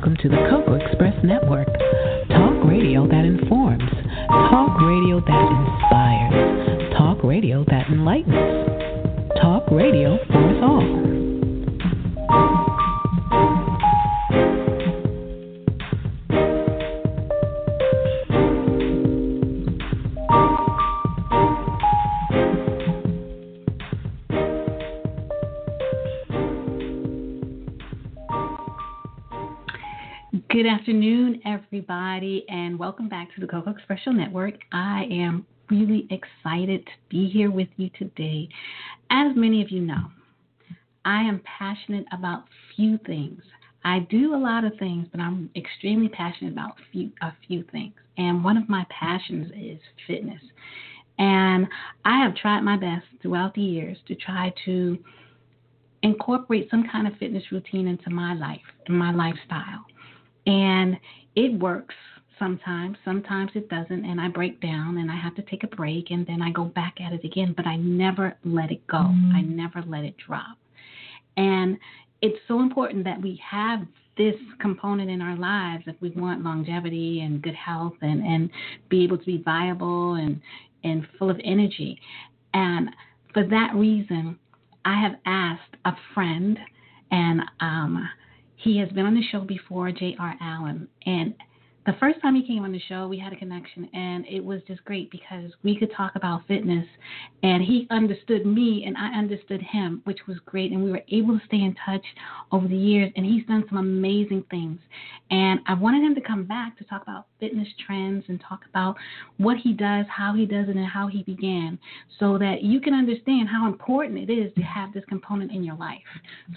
welcome to the Cocoa back to the Cocoa Expression Network. I am really excited to be here with you today. As many of you know, I am passionate about few things. I do a lot of things, but I'm extremely passionate about few, a few things. And one of my passions is fitness. And I have tried my best throughout the years to try to incorporate some kind of fitness routine into my life my lifestyle. And it works sometimes, sometimes it doesn't, and I break down and I have to take a break and then I go back at it again, but I never let it go. Mm-hmm. I never let it drop. And it's so important that we have this component in our lives if we want longevity and good health and, and be able to be viable and, and full of energy. And for that reason, I have asked a friend and um, he has been on the show before, J.R. Allen, and the first time he came on the show, we had a connection, and it was just great because we could talk about fitness, and he understood me, and I understood him, which was great. And we were able to stay in touch over the years, and he's done some amazing things. And I wanted him to come back to talk about fitness trends and talk about what he does, how he does it, and how he began, so that you can understand how important it is to have this component in your life.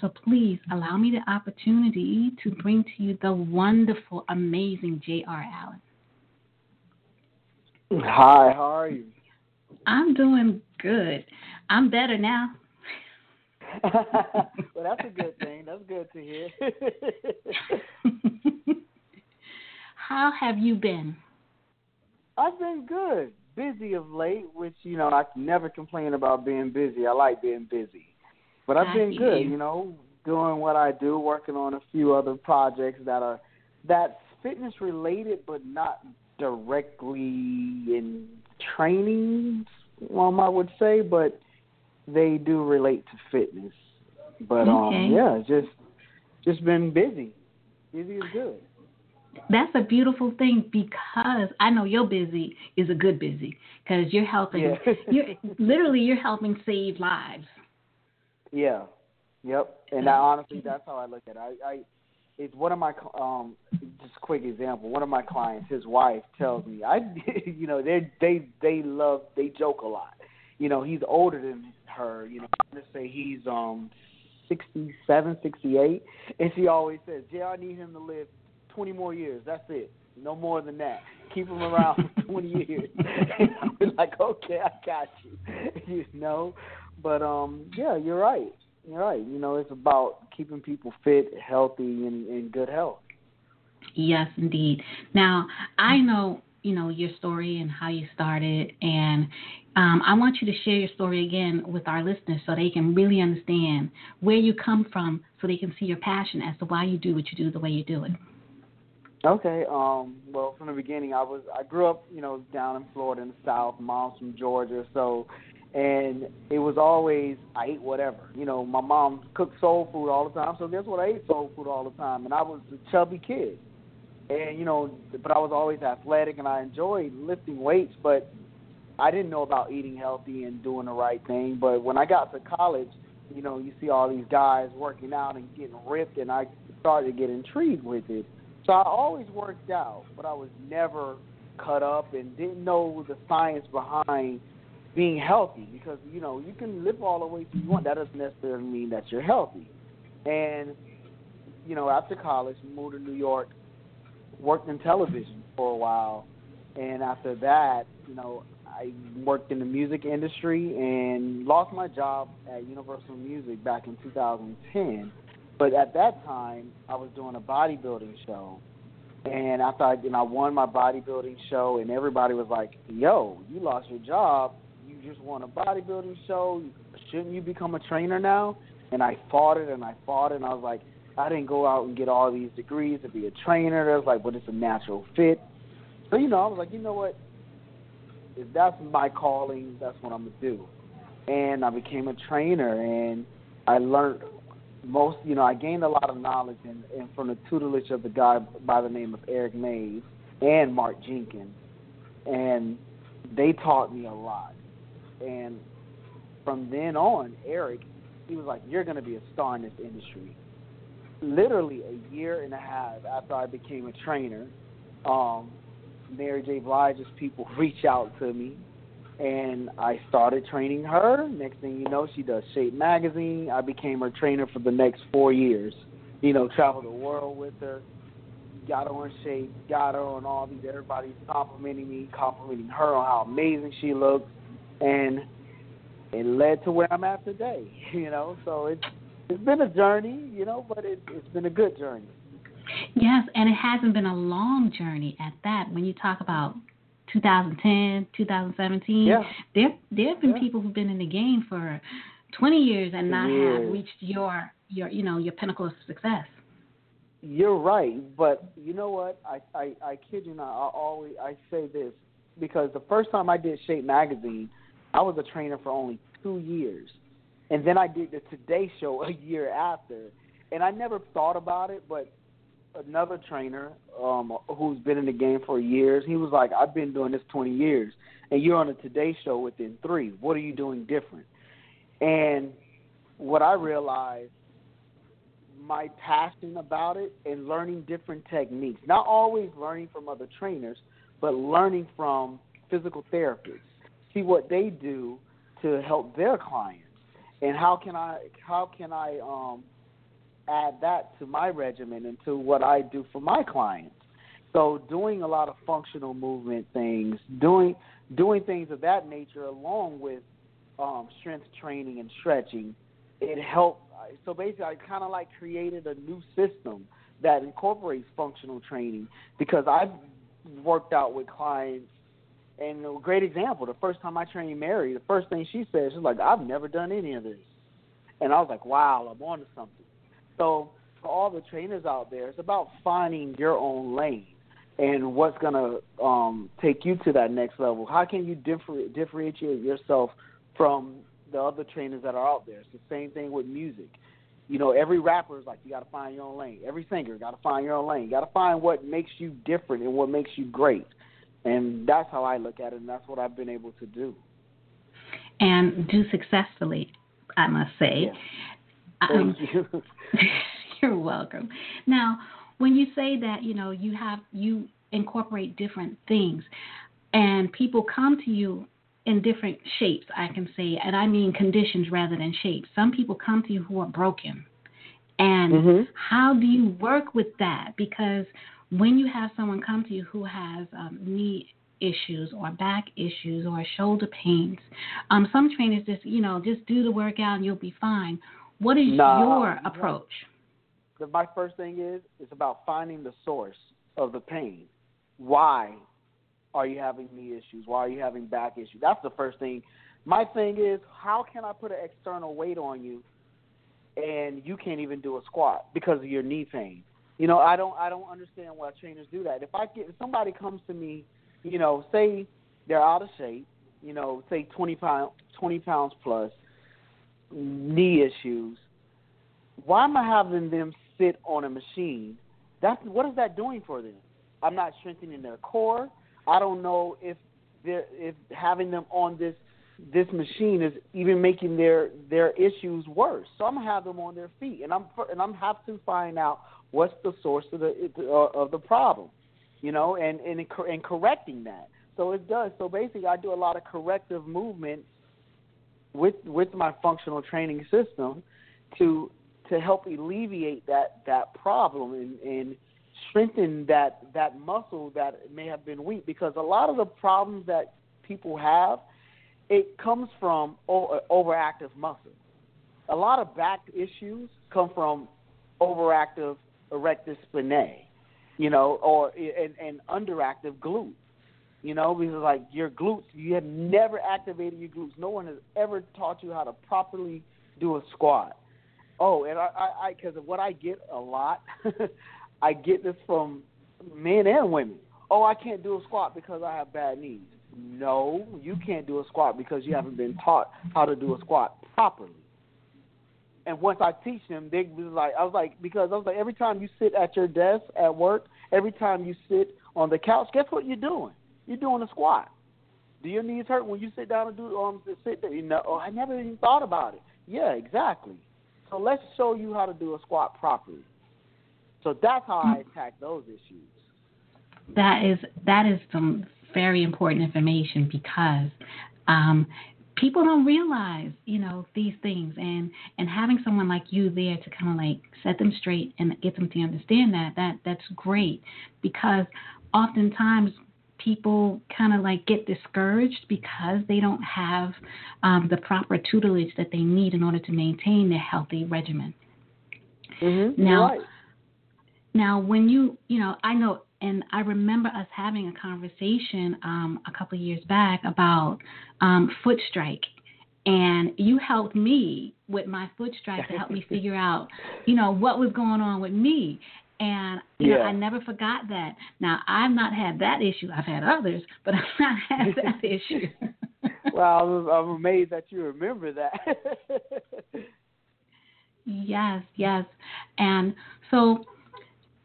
So please allow me the opportunity to bring to you the wonderful, amazing J. J.R. Allen. Hi, how are you? I'm doing good. I'm better now. well, that's a good thing. That's good to hear. how have you been? I've been good. Busy of late, which, you know, I never complain about being busy. I like being busy. But I've been good, you know, doing what I do, working on a few other projects that are that fitness related, but not directly in training. One I would say, but they do relate to fitness. But um, okay. um, yeah, just just been busy. Busy is good. That's a beautiful thing because I know you're busy is a good busy because you're helping. Yeah. you're literally you're helping save lives. Yeah. Yep. And I, honestly, that's how I look at it. I, I it's one of my um just quick example. One of my clients, his wife tells me, I you know they they they love they joke a lot. You know he's older than her. You know gonna say he's um sixty seven, sixty eight, and she always says, "Jay, I need him to live twenty more years. That's it." No more than that. Keep him around for 20 years. I'm like, okay, I got you. you know, but um, yeah, you're right. You're right. You know, it's about keeping people fit, healthy, and in good health. Yes, indeed. Now, I know you know your story and how you started, and um, I want you to share your story again with our listeners so they can really understand where you come from, so they can see your passion as to why you do what you do the way you do it. Okay. Um, well, from the beginning, I was I grew up, you know, down in Florida in the South. Mom's from Georgia, so and it was always I ate whatever. You know, my mom cooked soul food all the time, so guess what? I ate soul food all the time, and I was a chubby kid. And you know, but I was always athletic, and I enjoyed lifting weights, but I didn't know about eating healthy and doing the right thing. But when I got to college, you know, you see all these guys working out and getting ripped, and I started to get intrigued with it. So I always worked out, but I was never cut up and didn't know the science behind being healthy because you know you can live all the way you want. That doesn't necessarily mean that you're healthy. And you know, after college, moved to New York, worked in television for a while, and after that, you know, I worked in the music industry and lost my job at Universal Music back in 2010. But at that time, I was doing a bodybuilding show. And after I, and I won my bodybuilding show, and everybody was like, "Yo, you lost your job just won a bodybuilding show. Shouldn't you become a trainer now? And I fought it and I fought it and I was like, I didn't go out and get all these degrees to be a trainer. I was like, but it's a natural fit. So you know, I was like, you know what? If that's my calling, that's what I'm gonna do. And I became a trainer, and I learned most. You know, I gained a lot of knowledge and, and from the tutelage of the guy by the name of Eric Mays and Mark Jenkins, and they taught me a lot. And from then on, Eric, he was like, "You're gonna be a star in this industry." Literally a year and a half after I became a trainer, um, Mary J. Blige's people reach out to me, and I started training her. Next thing you know, she does Shape Magazine. I became her trainer for the next four years. You know, traveled the world with her, got her on Shape, got her on all these. Everybody's complimenting me, complimenting her on how amazing she looks, and it led to where I'm at today. You know, so it's it's been a journey, you know, but it, it's been a good journey. Yes, and it hasn't been a long journey at that. When you talk about 2010, 2017, yeah. there there have been yeah. people who've been in the game for 20 years and not have reached your your you know your pinnacle of success. You're right, but you know what? I I, I kid you not. I always I say this because the first time I did Shape Magazine, I was a trainer for only two years, and then I did the Today Show a year after, and I never thought about it, but another trainer um who's been in the game for years. He was like, "I've been doing this 20 years, and you're on the Today Show within three. What are you doing different?" And what I realized, my passion about it and learning different techniques. Not always learning from other trainers, but learning from physical therapists. See what they do to help their clients, and how can I how can I um add that to my regimen and to what I do for my clients. So doing a lot of functional movement things, doing doing things of that nature along with um, strength training and stretching, it helped. So basically, I kind of like created a new system that incorporates functional training because I've worked out with clients. And a great example, the first time I trained Mary, the first thing she said, she's like, I've never done any of this. And I was like, wow, I'm on to something. So for all the trainers out there, it's about finding your own lane and what's going to um, take you to that next level. How can you differ- differentiate yourself from the other trainers that are out there? It's the same thing with music. You know, every rapper is like, you got to find your own lane. Every singer got to find your own lane. You got to find what makes you different and what makes you great. And that's how I look at it, and that's what I've been able to do. And do successfully, I must say. Yeah. Thank um, you. you're welcome. Now, when you say that, you know, you have you incorporate different things, and people come to you in different shapes, I can say, and I mean conditions rather than shapes. Some people come to you who are broken. And mm-hmm. how do you work with that? Because when you have someone come to you who has um, knee issues or back issues or shoulder pains, um, some trainers just, you know, just do the workout and you'll be fine. What is nah, your approach? My first thing is it's about finding the source of the pain. Why are you having knee issues? Why are you having back issues? That's the first thing. My thing is how can I put an external weight on you and you can't even do a squat because of your knee pain? You know, I don't I don't understand why trainers do that. If I get if somebody comes to me, you know, say they're out of shape, you know, say twenty pound twenty pounds plus, knee issues, why am I having them sit on a machine? That's what is that doing for them? I'm not strengthening their core. I don't know if they're if having them on this this machine is even making their their issues worse. So I'm gonna have them on their feet, and I'm and I'm have to find out what's the source of the uh, of the problem, you know, and and and correcting that. So it does. So basically, I do a lot of corrective movement with with my functional training system to to help alleviate that that problem and, and strengthen that that muscle that may have been weak because a lot of the problems that people have it comes from overactive muscle. A lot of back issues come from overactive erector spinae, you know, or and, and underactive glutes. You know, because like your glutes, you have never activated your glutes. No one has ever taught you how to properly do a squat. Oh, and I, I, because of what I get a lot, I get this from men and women. Oh, I can't do a squat because I have bad knees. No, you can't do a squat because you haven't been taught how to do a squat properly. And once I teach them, they was like, I was like, because I was like, every time you sit at your desk at work, every time you sit on the couch, guess what you're doing? You're doing a squat. Do your knees hurt when you sit down and do um sit there? You know, oh, I never even thought about it. Yeah, exactly. So let's show you how to do a squat properly. So that's how I attack those issues. That is that is some very important information because um, people don't realize, you know, these things and and having someone like you there to kind of like set them straight and get them to understand that that that's great because oftentimes people kind of like get discouraged because they don't have um, the proper tutelage that they need in order to maintain their healthy regimen. Mm-hmm. Now, right. now when you you know I know and I remember us having a conversation um, a couple of years back about um, foot strike. And you helped me with my foot strike to help me figure out, you know, what was going on with me. And you yeah. know, I never forgot that. Now I've not had that issue. I've had others, but I've not had that issue. well, I'm amazed that you remember that. yes, yes. And so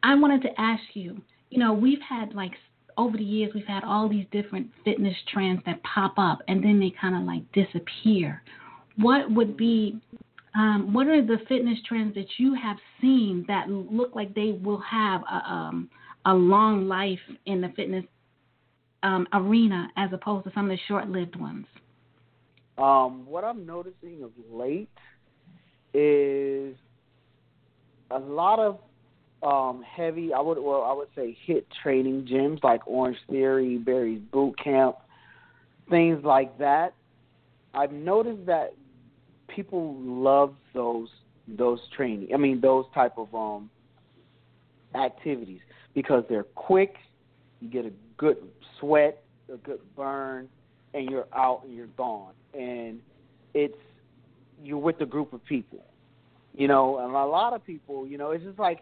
I wanted to ask you, you know, we've had like over the years, we've had all these different fitness trends that pop up and then they kind of like disappear. What would be, um, what are the fitness trends that you have seen that look like they will have a, um, a long life in the fitness um, arena as opposed to some of the short lived ones? Um, what I'm noticing of late is a lot of um, heavy. I would well, I would say HIIT training gyms like Orange Theory, Barry's Bootcamp, things like that. I've noticed that people love those those training. I mean those type of um activities because they're quick. You get a good sweat, a good burn, and you're out and you're gone. And it's you're with a group of people, you know. And a lot of people, you know, it's just like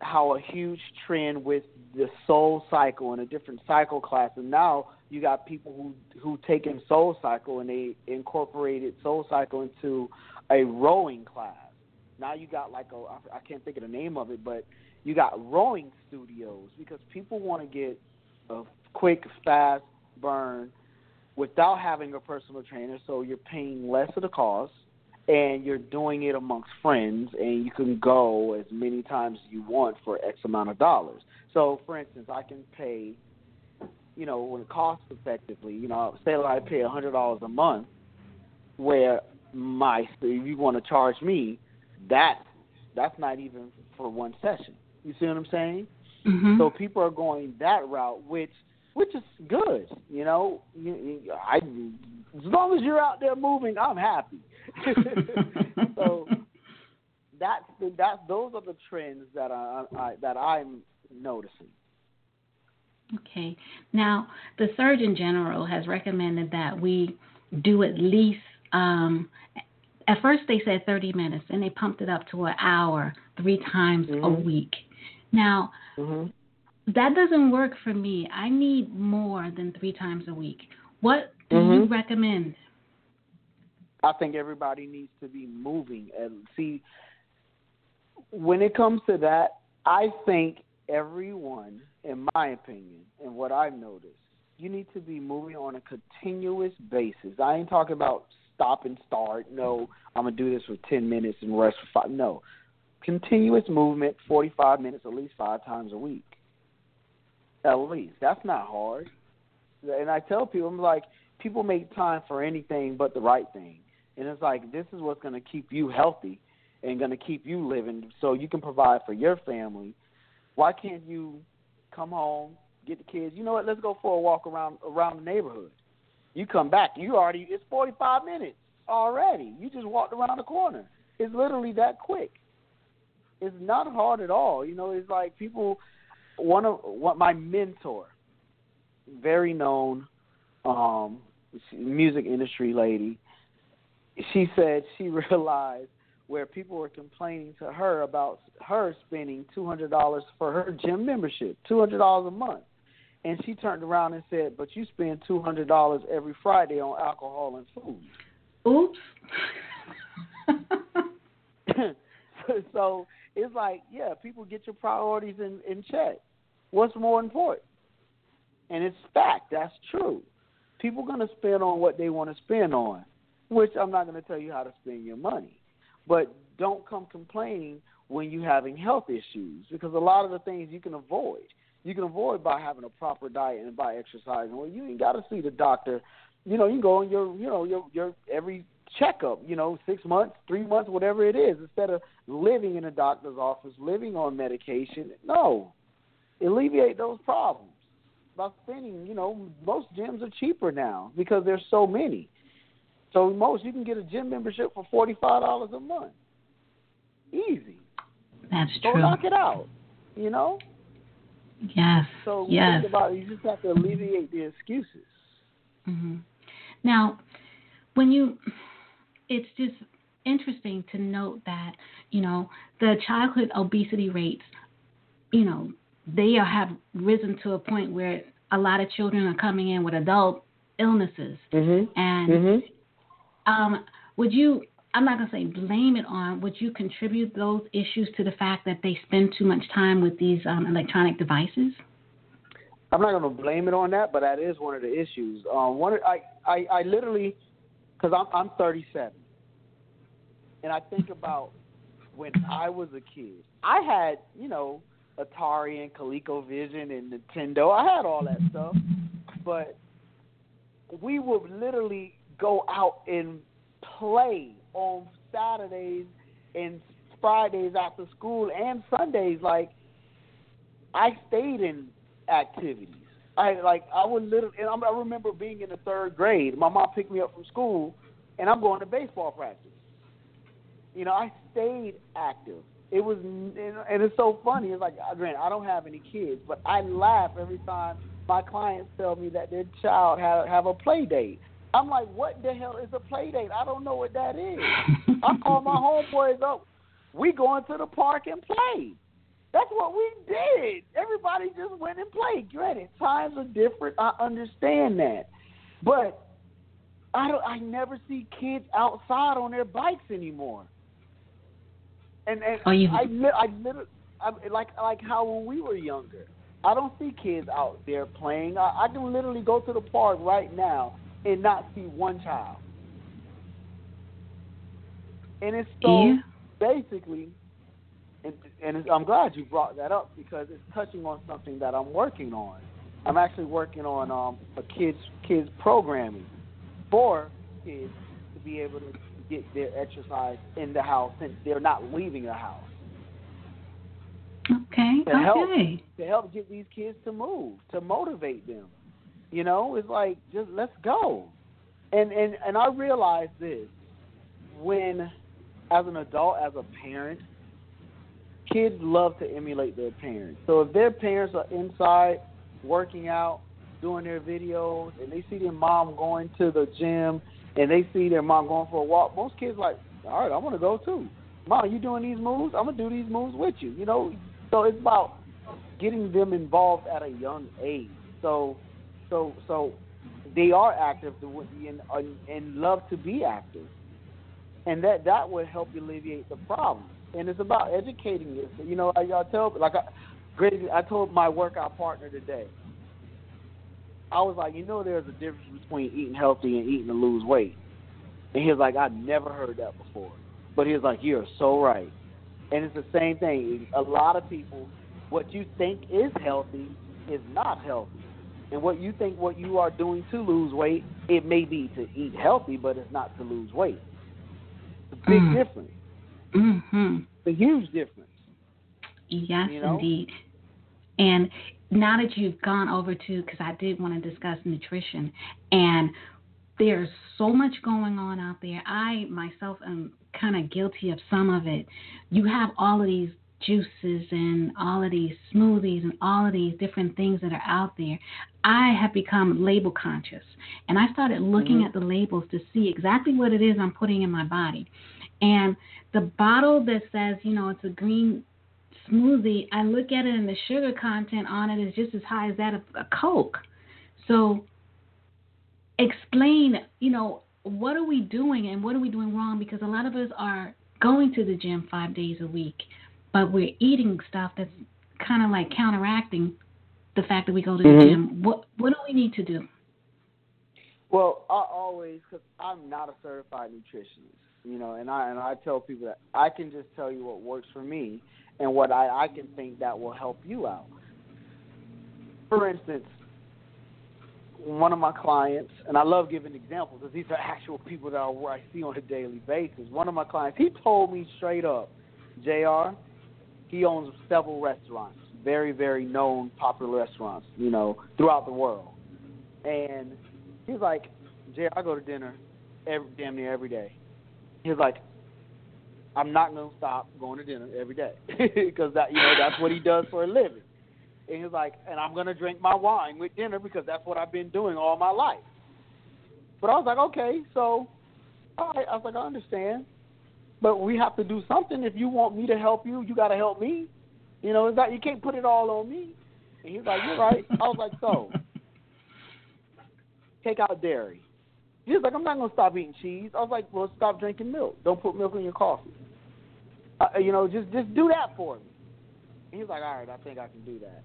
how a huge trend with the SoulCycle and a different cycle class. And now you got people who who taken SoulCycle and they incorporated SoulCycle into a rowing class. Now you got like a i can't think of the name of it but you got rowing studios because people want to get a quick fast burn without having a personal trainer. So you're paying less of the cost and you're doing it amongst friends and you can go as many times as you want for X amount of dollars. So for instance, I can pay you know, when cost effectively, you know, say that I pay a hundred dollars a month where my if you want to charge me, that that's not even for one session. You see what I'm saying? Mm-hmm. So people are going that route, which which is good. You know, you I as long as you're out there moving, I'm happy. so that's the, that those are the trends that I, I that I'm noticing. Okay. Now, the Surgeon General has recommended that we do at least. Um, at first, they said 30 minutes, and they pumped it up to an hour three times mm-hmm. a week. Now, mm-hmm. that doesn't work for me. I need more than three times a week. What do mm-hmm. you recommend? I think everybody needs to be moving. And see, when it comes to that, I think everyone, in my opinion, and what I've noticed, you need to be moving on a continuous basis. I ain't talking about stop and start. No, I'm gonna do this for ten minutes and rest for five. No, continuous movement, 45 minutes at least five times a week. At least that's not hard. And I tell people, I'm like, people make time for anything but the right thing. And it's like this is what's going to keep you healthy and going to keep you living, so you can provide for your family. Why can't you come home, get the kids? You know what? Let's go for a walk around around the neighborhood. You come back, you already it's 45 minutes already. You just walked around the corner. It's literally that quick. It's not hard at all. You know, it's like people. One of what my mentor, very known, um, music industry lady she said she realized where people were complaining to her about her spending two hundred dollars for her gym membership, two hundred dollars a month, and she turned around and said, "But you spend two hundred dollars every Friday on alcohol and food." Oops. so it's like, yeah, people get your priorities in, in check. What's more important? And it's fact. That's true. People are going to spend on what they want to spend on, which I'm not going to tell you how to spend your money. But don't come complaining when you're having health issues because a lot of the things you can avoid. You can avoid by having a proper diet and by exercising. Well, you ain't got to see the doctor. You know, you can go on your, you know, your your every checkup, you know, six months, three months, whatever it is, instead of living in a doctor's office, living on medication. No, alleviate those problems by spending. You know, most gyms are cheaper now because there's so many. So most you can get a gym membership for forty five dollars a month. Easy. That's so true. knock it out. You know. Yes. So yes. think about it, you just have to alleviate the excuses. Mm-hmm. Now, when you it's just interesting to note that you know the childhood obesity rates, you know, they have risen to a point where a lot of children are coming in with adult illnesses, mm-hmm. and mm-hmm. Um, would you? I'm not gonna say blame it on. Would you contribute those issues to the fact that they spend too much time with these um, electronic devices? I'm not going to blame it on that, but that is one of the issues. Um, one, I, I, I literally because I'm I'm 37, and I think about when I was a kid. I had you know Atari and ColecoVision and Nintendo. I had all that stuff, but we would literally go out and play on Saturdays and Fridays after school and Sundays. Like I stayed in activities. I like I would literally. And I remember being in the third grade. My mom picked me up from school, and I'm going to baseball practice. You know, I stayed active. It was, and it's so funny. It's like, granted, I don't have any kids, but I laugh every time my clients tell me that their child have have a play date. I'm like, what the hell is a play date? I don't know what that is. I call my homeboys up. We going to the park and play. That's what we did. Everybody just went and played. Granted, times are different. I understand that, but I don't. I never see kids outside on their bikes anymore. And and oh, you... I I literally I, like like how when we were younger, I don't see kids out there playing. I, I can literally go to the park right now and not see one child. And it's so yeah. basically and, and I'm glad you brought that up because it's touching on something that I'm working on. I'm actually working on um, a kids kids programming for kids to be able to get their exercise in the house since they're not leaving the house. Okay. To okay. help to help get these kids to move, to motivate them. You know, it's like just let's go. And and and I realize this when as an adult, as a parent, kids love to emulate their parents. So if their parents are inside working out, doing their videos, and they see their mom going to the gym, and they see their mom going for a walk, most kids like, all right, I want to go too. Mom, you doing these moves? I'm gonna do these moves with you. You know, so it's about getting them involved at a young age. So, so, so they are active and, and love to be active, and that that would help alleviate the problem and it's about educating you. You know, I, I tell like I. I told my workout partner today. I was like, you know, there's a difference between eating healthy and eating to lose weight. And he was like, I've never heard that before. But he was like, you're so right. And it's the same thing. A lot of people, what you think is healthy is not healthy. And what you think what you are doing to lose weight, it may be to eat healthy, but it's not to lose weight. It's a big mm. difference. Mm-hmm. a huge difference. Yes, you know? indeed. And now that you've gone over to, because I did want to discuss nutrition, and there's so much going on out there. I myself am kind of guilty of some of it. You have all of these juices and all of these smoothies and all of these different things that are out there, I have become label conscious. And I started looking mm-hmm. at the labels to see exactly what it is I'm putting in my body. And the bottle that says, you know, it's a green smoothie, I look at it and the sugar content on it is just as high as that of a Coke. So explain, you know, what are we doing and what are we doing wrong? Because a lot of us are going to the gym five days a week, but we're eating stuff that's kind of like counteracting the fact that we go to the mm-hmm. gym. What what do we need to do? Well, I always, because I'm not a certified nutritionist, you know, and I and I tell people that I can just tell you what works for me and what I I can think that will help you out. For instance, one of my clients, and I love giving examples because these are actual people that I see on a daily basis. One of my clients, he told me straight up, J.R. He owns several restaurants, very very known popular restaurants, you know, throughout the world. And he's like, J.R. I go to dinner every damn near every day. He's like, I'm not gonna stop going to dinner every day because that you know that's what he does for a living. And he's like, and I'm gonna drink my wine with dinner because that's what I've been doing all my life. But I was like, okay, so all right. I was like, I understand, but we have to do something. If you want me to help you, you got to help me. You know, it's not you can't put it all on me. And he's like, you're right. I was like, so take out dairy. He was like, I'm not gonna stop eating cheese. I was like, well, stop drinking milk. Don't put milk in your coffee. Uh, you know, just just do that for me. And he's like, all right, I think I can do that.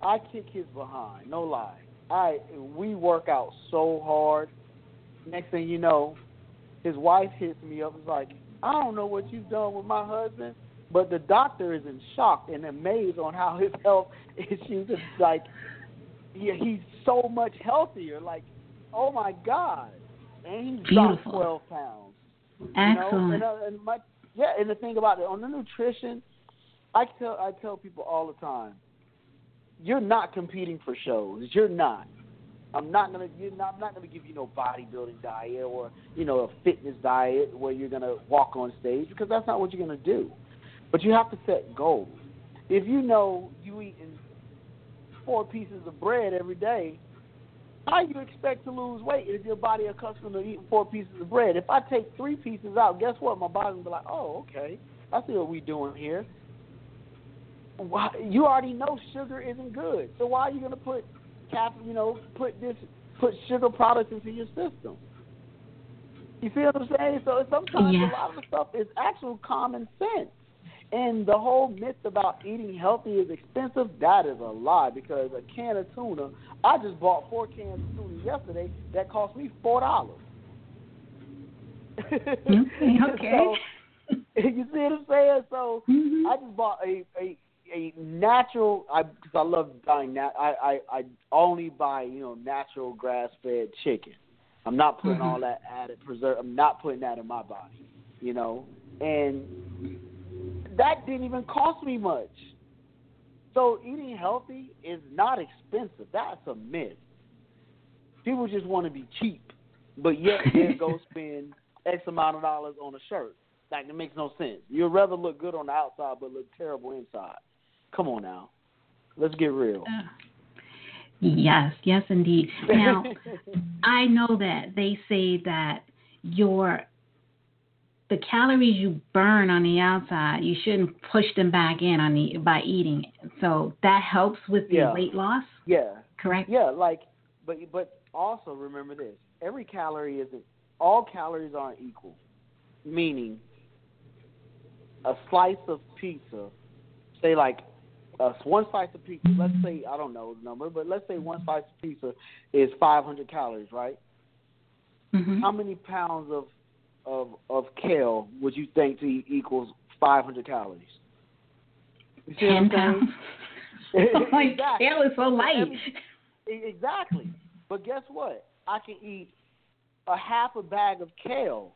I kick his behind, no lie. I we work out so hard. Next thing you know, his wife hits me up. It's like, I don't know what you've done with my husband, but the doctor is in shock and amazed on how his health issues. is like, yeah, he's so much healthier. Like, oh my god, and he's dropped twelve pounds. Excellent. You know? and, uh, and my yeah, and the thing about it on the nutrition, I tell I tell people all the time you're not competing for shows. You're not. I'm not gonna. You're not, I'm not gonna give you no bodybuilding diet or you know a fitness diet where you're gonna walk on stage because that's not what you're gonna do. But you have to set goals. If you know you eating four pieces of bread every day, how you expect to lose weight if your body accustomed to eating four pieces of bread? If I take three pieces out, guess what? My body will be like, oh, okay, I see what we're doing here why, you already know sugar isn't good. So why are you going to put you know, put this put sugar products into your system? You see what I'm saying? So sometimes yes. a lot of the stuff is actual common sense. And the whole myth about eating healthy is expensive, that is a lie because a can of tuna, I just bought four cans of tuna yesterday that cost me four dollars. Okay, okay. so, you see what I'm saying? So mm-hmm. I just bought a, a a natural. I because I love buying that. I, I I only buy you know natural grass fed chicken. I'm not putting mm-hmm. all that added preserve. I'm not putting that in my body. You know, and that didn't even cost me much. So eating healthy is not expensive. That's a myth. People just want to be cheap, but yet they go spend X amount of dollars on a shirt. Like it makes no sense. You'd rather look good on the outside but look terrible inside. Come on now. Let's get real. Uh, yes, yes, indeed. Now, I know that they say that your the calories you burn on the outside, you shouldn't push them back in on the by eating. So that helps with the yeah. weight loss. Yeah. Correct. Yeah, like, but but also remember this: every calorie isn't all calories aren't equal. Meaning, a slice of pizza, say like uh, one slice of pizza, let's say I don't know the number, but let's say one slice of pizza is 500 calories, right? Mm-hmm. How many pounds of of of kale would you think to equals 500 calories? Ten pounds. my exactly. kale is so light. Exactly. But guess what? I can eat a half a bag of kale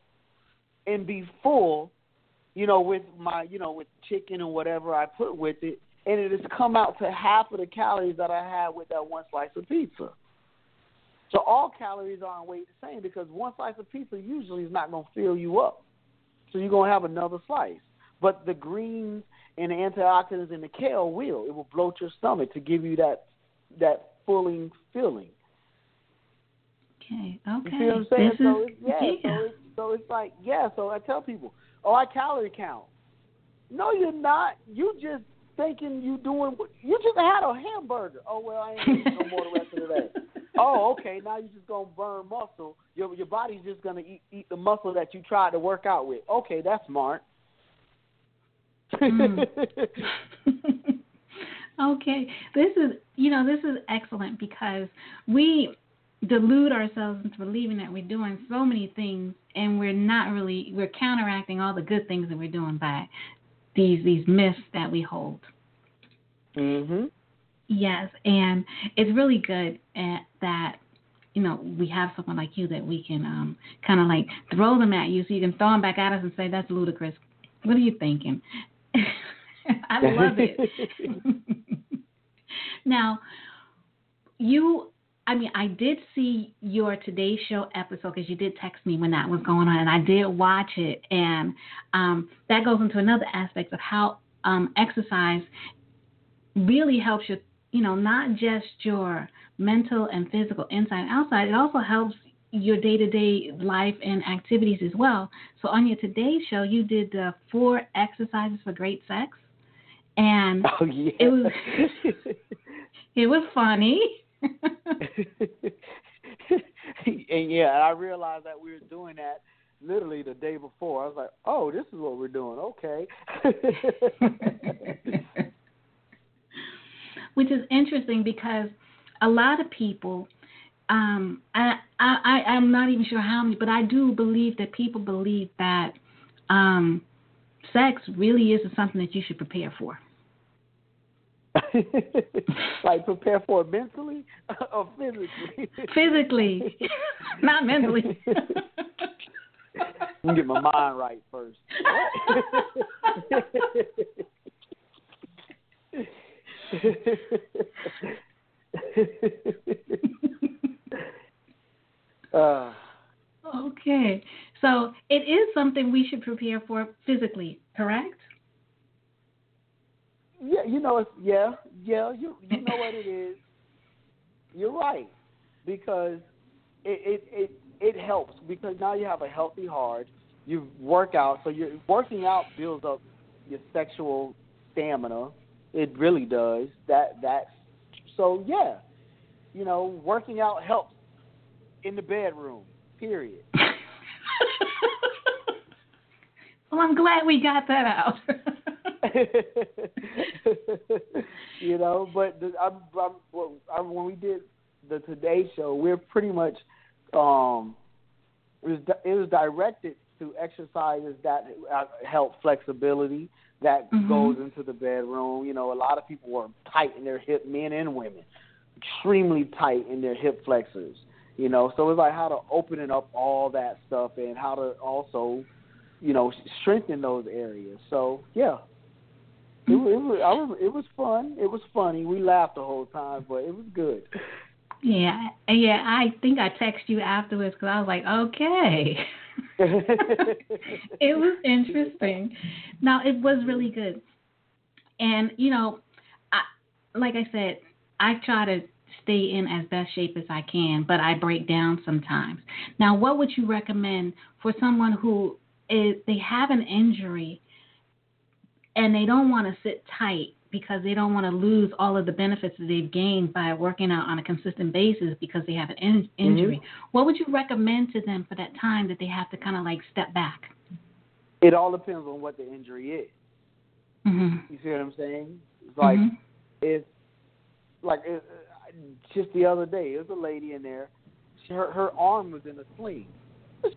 and be full, you know, with my, you know, with chicken and whatever I put with it, and it has come out to half of the calories that I had with that one slice of pizza. So all calories aren't weighed the same because one slice of pizza usually is not going to fill you up. So you're going to have another slice. But the greens and the antioxidants in the kale will. It will bloat your stomach to give you that that filling feeling. Okay. Okay. You see what I'm saying? This so is, it's, yeah, yeah. So it's, so it's like yeah. So I tell people, oh, I calorie count. No, you're not. You just thinking you doing. You just had a hamburger. Oh well, I ain't eating no more the rest of the day. Oh, okay. Now you're just gonna burn muscle. Your your body's just gonna eat eat the muscle that you tried to work out with. Okay, that's smart. Mm. okay. This is, you know, this is excellent because we delude ourselves into believing that we're doing so many things and we're not really we're counteracting all the good things that we're doing by these these myths that we hold. mhm. Yes, and it's really good at that you know we have someone like you that we can um kind of like throw them at you so you can throw them back at us and say that's ludicrous. What are you thinking? I love it. now, you I mean, I did see your Today Show episode because you did text me when that was going on, and I did watch it. And um, that goes into another aspect of how um, exercise really helps you, you know, not just your mental and physical inside and outside, it also helps your day to day life and activities as well. So on your Today Show, you did the four exercises for great sex. And Oh yeah. It was- it was funny. and yeah, I realized that we were doing that literally the day before. I was like, "Oh, this is what we're doing." Okay. which is interesting because a lot of people um I, I I I'm not even sure how many but I do believe that people believe that um sex really isn't something that you should prepare for. like prepare for it mentally or physically. Physically, not mentally. Let me get my mind right first. uh, okay. So it is something we should prepare for physically, correct? yeah, you know, it's, yeah, yeah, you you know what it is. You're right because it it it it helps because now you have a healthy heart. You work out, so you're working out builds up your sexual stamina. It really does. That that's so yeah. You know, working out helps in the bedroom. Period. well, I'm glad we got that out. you know, but the, I'm, I'm, well, I, when we did the Today Show, we're pretty much um, it was it was directed to exercises that uh, help flexibility that Mhm. goes into the bedroom. You know, a lot of people were tight in their hip, men and women, extremely tight in their hip flexors. You know, so it's like how to open it up all that stuff and how to also, you know, strengthen those areas. So yeah, it, wa- it was I was it was fun. It was funny. We laughed the whole time, but it was good. yeah, yeah. I think I texted you afterwards because I was like, okay. it was interesting. Now it was really good, and you know, I like I said, I try to stay in as best shape as I can, but I break down sometimes. Now, what would you recommend for someone who is they have an injury and they don't want to sit tight because they don't want to lose all of the benefits that they've gained by working out on a consistent basis because they have an in- injury. What would you recommend to them for that time that they have to kind of like step back? it all depends on what the injury is. hmm You see what I'm saying? It's like Mhm. it's like it, just the other day, there was a lady in there. She, her her arm was in a sling.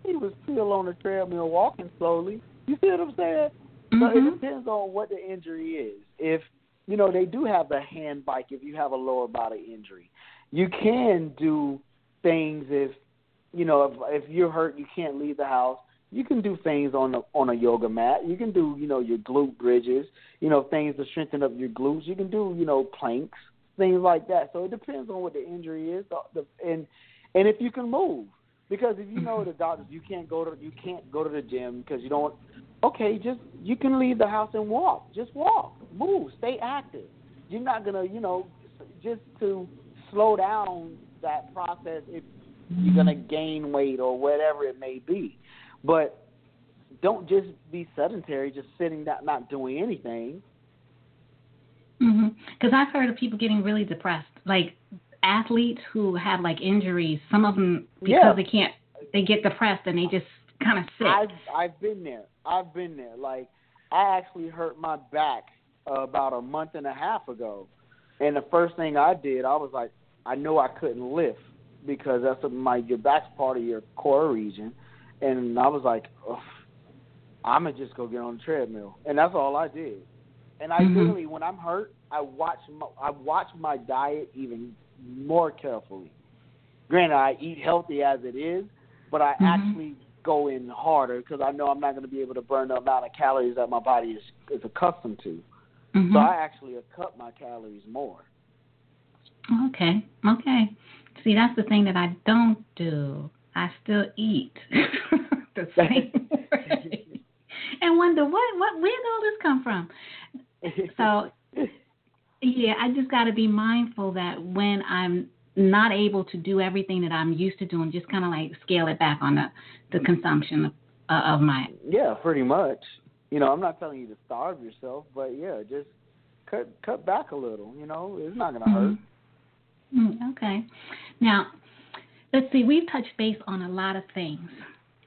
She was still on the treadmill walking slowly. You see what I'm saying? So it Mhm. depends on what the injury is. If you know they do have the hand bike, if you have a lower body injury, you can do things. If you know if if you're hurt, you can't leave the house. You can do things on a on a yoga mat. You can do you know your glute bridges. You know things to strengthen up your glutes. You can do you know planks, things like that. So it depends on what the injury is, the, the, and and if you can move. Because if you know the doctors, you can't go to you can't go to the gym because you don't. Okay, just you can leave the house and walk. Just walk, move, stay active. You're not gonna, you know, just to slow down that process if you're gonna gain weight or whatever it may be. But don't just be sedentary, just sitting down, not doing anything. Because mm-hmm. I've heard of people getting really depressed, like athletes who have like injuries. Some of them because yeah. they can't, they get depressed and they just kind of sit. I've I've been there. I've been there. Like I actually hurt my back uh, about a month and a half ago, and the first thing I did, I was like, I know I couldn't lift because that's my your back's part of your core region, and I was like, I'm gonna just go get on the treadmill, and that's all I did. And I mm-hmm. literally, when I'm hurt, I watch my, I watch my diet even more carefully. Granted, I eat healthy as it is, but I mm-hmm. actually go in harder because I know I'm not going to be able to burn the amount of calories that my body is is accustomed to. Mm-hmm. So I actually cut my calories more. Okay, okay. See, that's the thing that I don't do. I still eat the same way, and wonder what what where did all this come from. So yeah, I just got to be mindful that when I'm not able to do everything that I'm used to doing, just kind of like scale it back on the the consumption of, uh, of my. Yeah, pretty much. You know, I'm not telling you to starve yourself, but yeah, just cut cut back a little. You know, it's not going to hurt. Mm-hmm. Mm, okay. Now, let's see. We've touched base on a lot of things,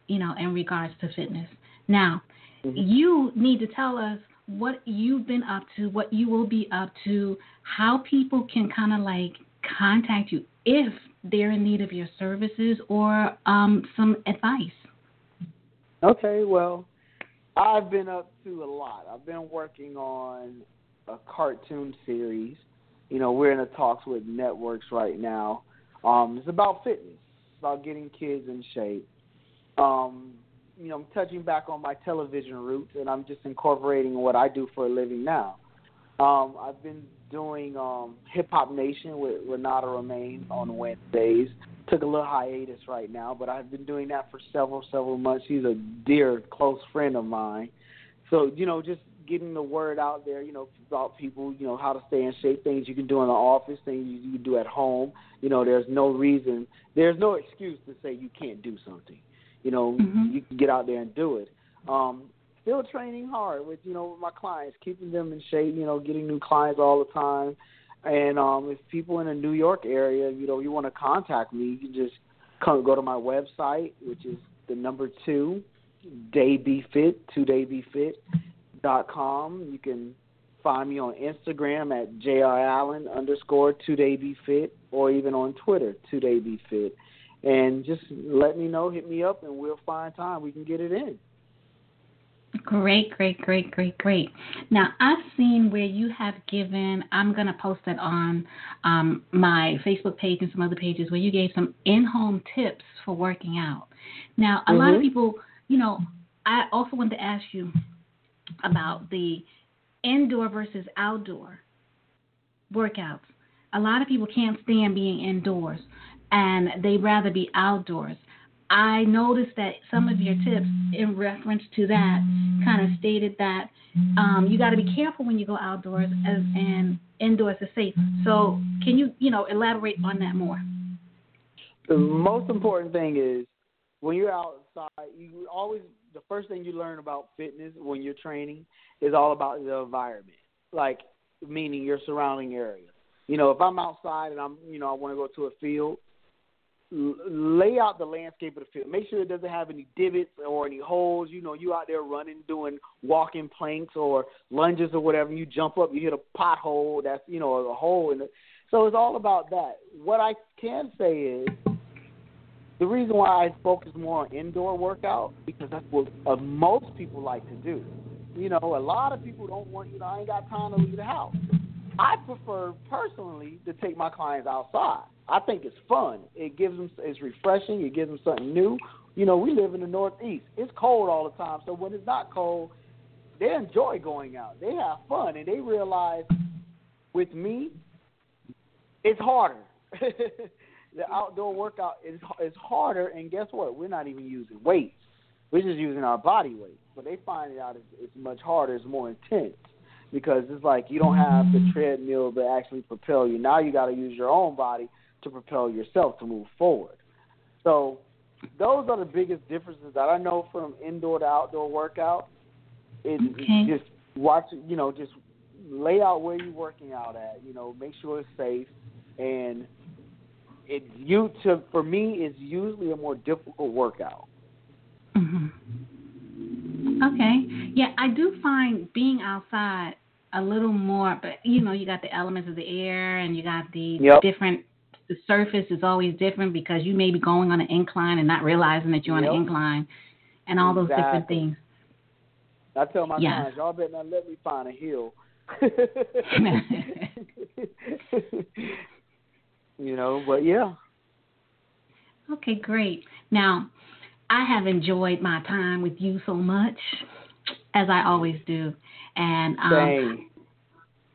you know, in regards to fitness. Now, mm-hmm. you need to tell us what you've been up to, what you will be up to, how people can kind of like contact you if they're in need of your services or um, some advice. Okay, well, I've been up to a lot. I've been working on a cartoon series. You know, we're in the talks with networks right now. Um, it's about fitness, it's about getting kids in shape. Um, you know, I'm touching back on my television roots, and I'm just incorporating what I do for a living now. Um, I've been doing um, Hip Hop Nation with Renata Romaine on Wednesdays. Took a little hiatus right now, but I've been doing that for several, several months. She's a dear, close friend of mine. So, you know, just getting the word out there, you know, about people, you know, how to stay in shape, things you can do in the office, things you can do at home. You know, there's no reason, there's no excuse to say you can't do something. You know, mm-hmm. you can get out there and do it. Um, still training hard with you know with my clients, keeping them in shape. You know, getting new clients all the time. And um, if people in the New York area, you know, you want to contact me, you can just come go to my website, which is the number two, daybefit, two daybefit dot com. You can find me on Instagram at jr allen underscore two daybefit, or even on Twitter, two daybefit and just let me know, hit me up, and we'll find time. We can get it in. Great, great, great, great, great. Now, I've seen where you have given, I'm going to post it on um, my Facebook page and some other pages where you gave some in home tips for working out. Now, a mm-hmm. lot of mm-hmm. people, you know, I also want to ask you about the indoor versus outdoor workouts. A lot of people can't stand being indoors and they'd rather be outdoors. I noticed that some of your tips in reference to that kind of stated that um, you got to be careful when you go outdoors as, and indoors is safe. So, can you, you know, elaborate on that more? The most important thing is when you're outside, you always the first thing you learn about fitness when you're training is all about the environment, like meaning your surrounding area. You know, if I'm outside and I'm, you know, I want to go to a field, lay out the landscape of the field. Make sure it doesn't have any divots or any holes. You know, you out there running, doing walking planks or lunges or whatever. You jump up, you hit a pothole. That's you know a hole in it. So it's all about that. What I can say is the reason why I focus more on indoor workout because that's what uh, most people like to do. You know, a lot of people don't want. You know, I ain't got time to leave the house. I prefer personally to take my clients outside. I think it's fun. It gives them it's refreshing. It gives them something new. You know, we live in the Northeast. It's cold all the time. So when it's not cold, they enjoy going out. They have fun, and they realize with me, it's harder. the outdoor workout is is harder, and guess what? We're not even using weights. We're just using our body weight. But they find it out it's, it's much harder. It's more intense because it's like you don't have the treadmill to actually propel you. Now you got to use your own body to propel yourself to move forward. So those are the biggest differences that I know from indoor to outdoor workout. It's okay. just watch, you know, just lay out where you're working out at. You know, make sure it's safe, and it you to for me is usually a more difficult workout. hmm Okay. Yeah, I do find being outside a little more, but you know, you got the elements of the air and you got the Yep. different. The surface is always different because you may be going on an incline and not realizing that you're on an incline, and all those different things. I tell my Yeah. clients, y'all better not let me find a hill. you know, but yeah. Okay, great. Now, I have enjoyed my time with you so much, as I always do, and um,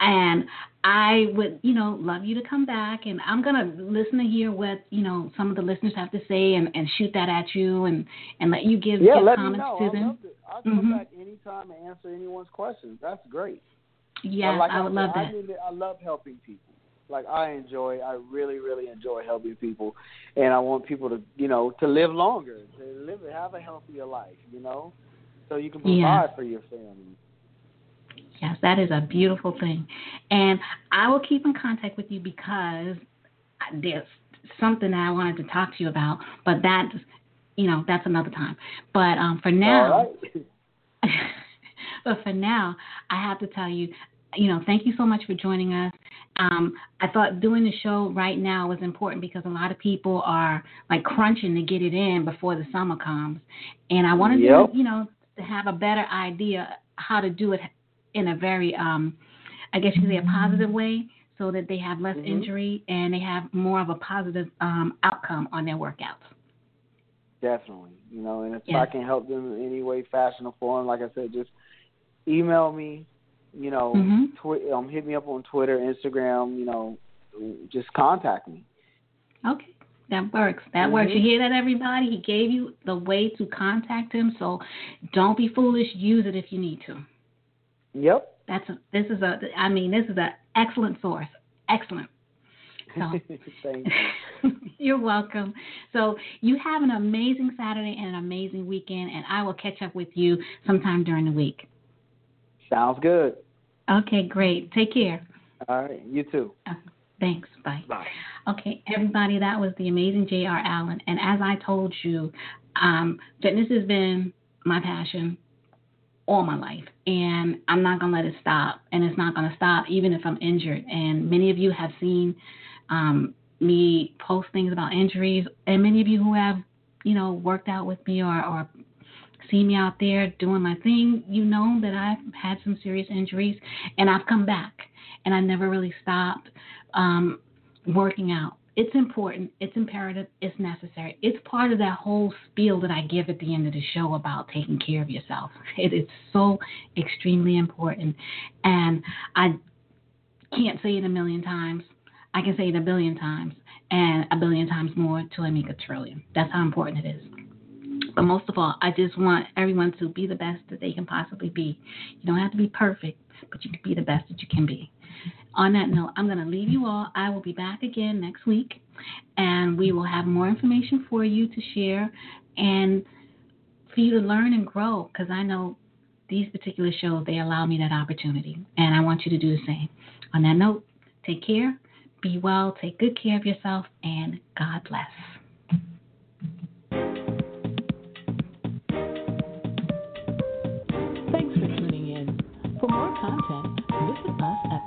and I would, you know, love you to come back, and I'm gonna listen to hear what you know some of the listeners have to say, and, and shoot that at you, and and let you give, Yeah, give comments to them. I'll come Mhm. back anytime and answer anyone's questions. That's great. Yeah, like I would said, love I, that. mean, I love helping people. Like I enjoy, I really, really enjoy helping people, and I want people to, you know, to live longer, to live, have a healthier life, you know, so you can provide Yeah. for your family. Yes, that is a beautiful thing. And I will keep in contact with you because there's something that I wanted to talk to you about, but that's, you know, that's another time. But um, for now, right. but for now, I have to tell you, you know, thank you so much for joining us. Um, I thought doing the show right now was important because a lot of people are like crunching to get it in before the summer comes, and I wanted Yep. to, you know, to have a better idea how to do it in a very, um, I guess you could say, a positive way, so that they have less Mhm. injury and they have more of a positive um, outcome on their workouts. Definitely, you know, and if Yeah. I can help them in any way, fashion, or form, like I said, just email me. You know, Mhm. twi- um, hit me up on Twitter, Instagram. You know, just contact me. Okay, that works. That works. Mhm. You hear that, everybody? He gave you the way to contact him, so don't be foolish. Use it if you need to. Yep. That's a, this is a. I mean, this is an excellent source. Excellent. So. You're welcome. So you have an amazing Saturday and an amazing weekend, and I will catch up with you sometime during the week. Sounds good. Okay, great. Take care. All right. You too. Uh, thanks. Bye. Bye. Okay, everybody, that was the amazing J.R. Allen. And as I told you, um, fitness has been my passion all my life. And I'm not going to let it stop. And it's not going to stop even if I'm injured. And many of you have seen um, me post things about injuries. And many of you who have, you know, worked out with me or, or seen me out there doing my thing, you know that I've had some serious injuries. And I've come back. And I never really stopped. Um, working out. It's important, it's imperative, it's necessary. It's part of that whole spiel that I give at the end of the show about taking care of yourself. It is so extremely important. And I can't say it a million times. I can say it a billion times and a billion times more till I make a trillion. That's how important it is. But most of all, I just want everyone to be the best that they can possibly be. You don't have to be perfect, but you can be the best that you can be on that note, I'm going to leave you all. I will be back again next week, and we will have more information for you to share and for you to learn and grow because I know these particular shows, they allow me that opportunity, and I want you to do the same. On that note, take care, be well, take good care of yourself, and God bless. Thanks for tuning in. For more content, visit us at